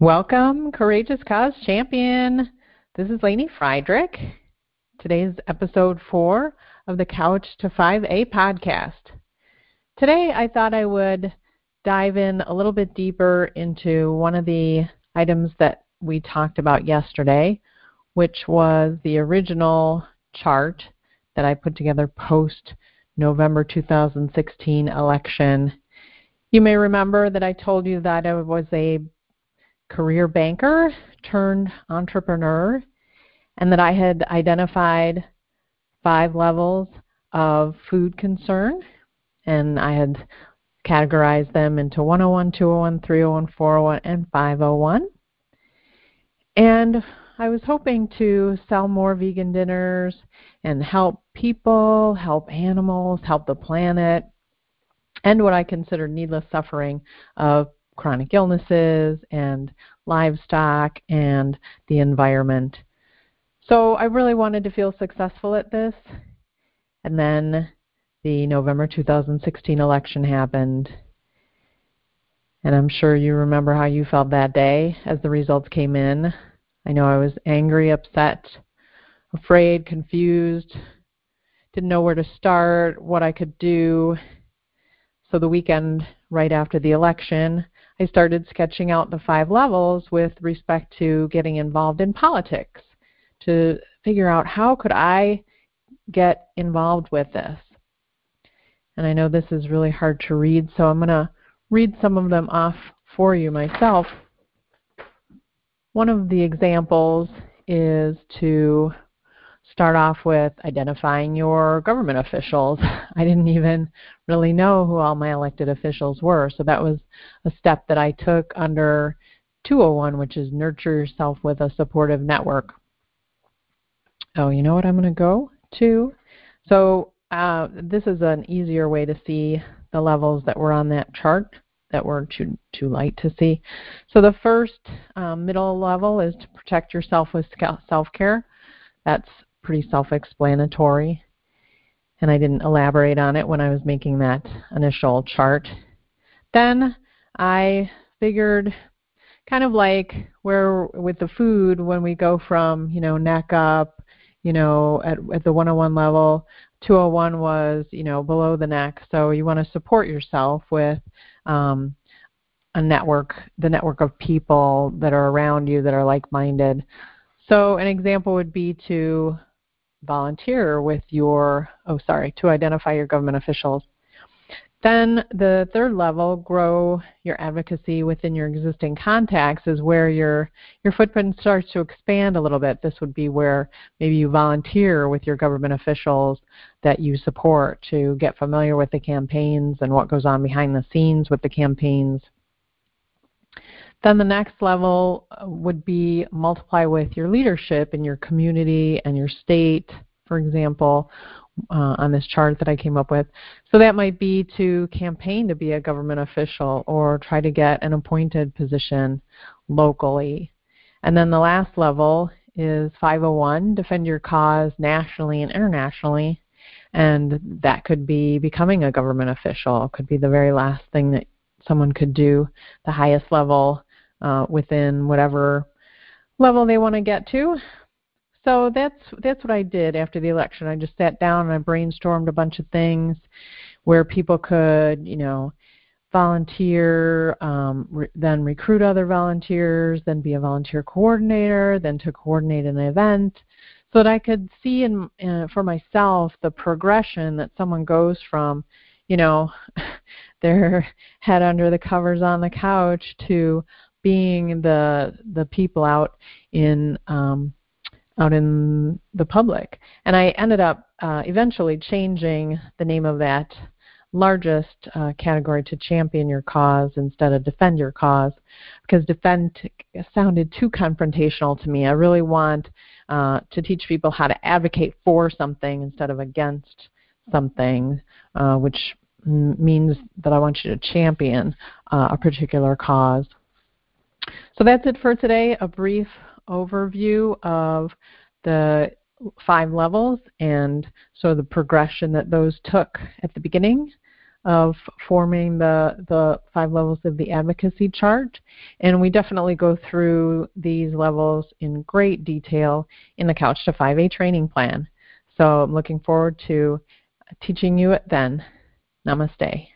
Welcome, Courageous Cause Champion. This is Lainey Friedrich. Today's episode four of the Couch to 5A podcast. Today, I thought I would dive in a little bit deeper into one of the items that we talked about yesterday, which was the original chart that I put together post November 2016 election. You may remember that I told you that I was a career banker turned entrepreneur and that I had identified five levels of food concern and I had categorized them into 101, 201, 301, 401, and 501. And I was hoping to sell more vegan dinners and help people, help animals, help the planet, and what I consider needless suffering of chronic illnesses and livestock and the environment. So I really wanted to feel successful at this. And then the November 2016 election happened. And I'm sure you remember how you felt that day as the results came in. I know I was angry, upset, afraid, confused, didn't know where to start, what I could do. So the weekend right after the election, I started sketching out the five levels with respect to getting involved in politics to figure out how could I get involved with this. And I know this is really hard to read, so I'm going to read some of them off for you myself. One of the examples is to start off with identifying your government officials. I didn't even really know who all my elected officials were, so that was a step that I took under 201, which is nurture yourself with a supportive network. Oh, you know what I'm going to go to? So uh, this is an easier way to see the levels that were on that chart that were too too light to see. So the first um, middle level is to protect yourself with self-care. That's pretty self-explanatory, and I didn't elaborate on it when I was making that initial chart. Then I figured kind of like where with the food when we go from you know neck up you know at, at the 101 level 201 was, you know, below the neck. So you want to support yourself with um, a network, the network of people that are around you that are like-minded. So an example would be to volunteer with your, oh, sorry, to identify your government officials then the third level, grow your advocacy within your existing contacts, is where your your footprint starts to expand a little bit. This would be where maybe you volunteer with your government officials that you support to get familiar with the campaigns and what goes on behind the scenes with the campaigns. Then the next level uh, would be multiply with your leadership in your community and your state, for example, uh, on this chart that I came up with. So that might be to campaign to be a government official or try to get an appointed position locally. And then the last level is 501, defend your cause nationally and internationally. And that could be becoming a government official, could be the very last thing that someone could do, the highest level uh, within whatever level they want to get to. So that's that's what I did after the election. I just sat down and I brainstormed a bunch of things where people could, you know, volunteer, um, re- then recruit other volunteers, then be a volunteer coordinator, then to coordinate an event, so that I could see in, uh, for myself the progression that someone goes from, you know, their head under the covers on the couch to being the the people out in um, out in the public. And I ended up uh, eventually changing the name of that largest uh, category to champion your cause instead of defend your cause because defend sounded too confrontational to me. I really want uh, to teach people how to advocate for something instead of against something, uh, which means that I want you to champion uh, a particular cause. So that's it for today, a brief overview of the five levels and so the progression that those took at the beginning. of forming the, the five levels of the advocacy chart. And we definitely go through these levels in great detail in the Couch to 5A training plan. So I'm looking forward to teaching you it then. Namaste.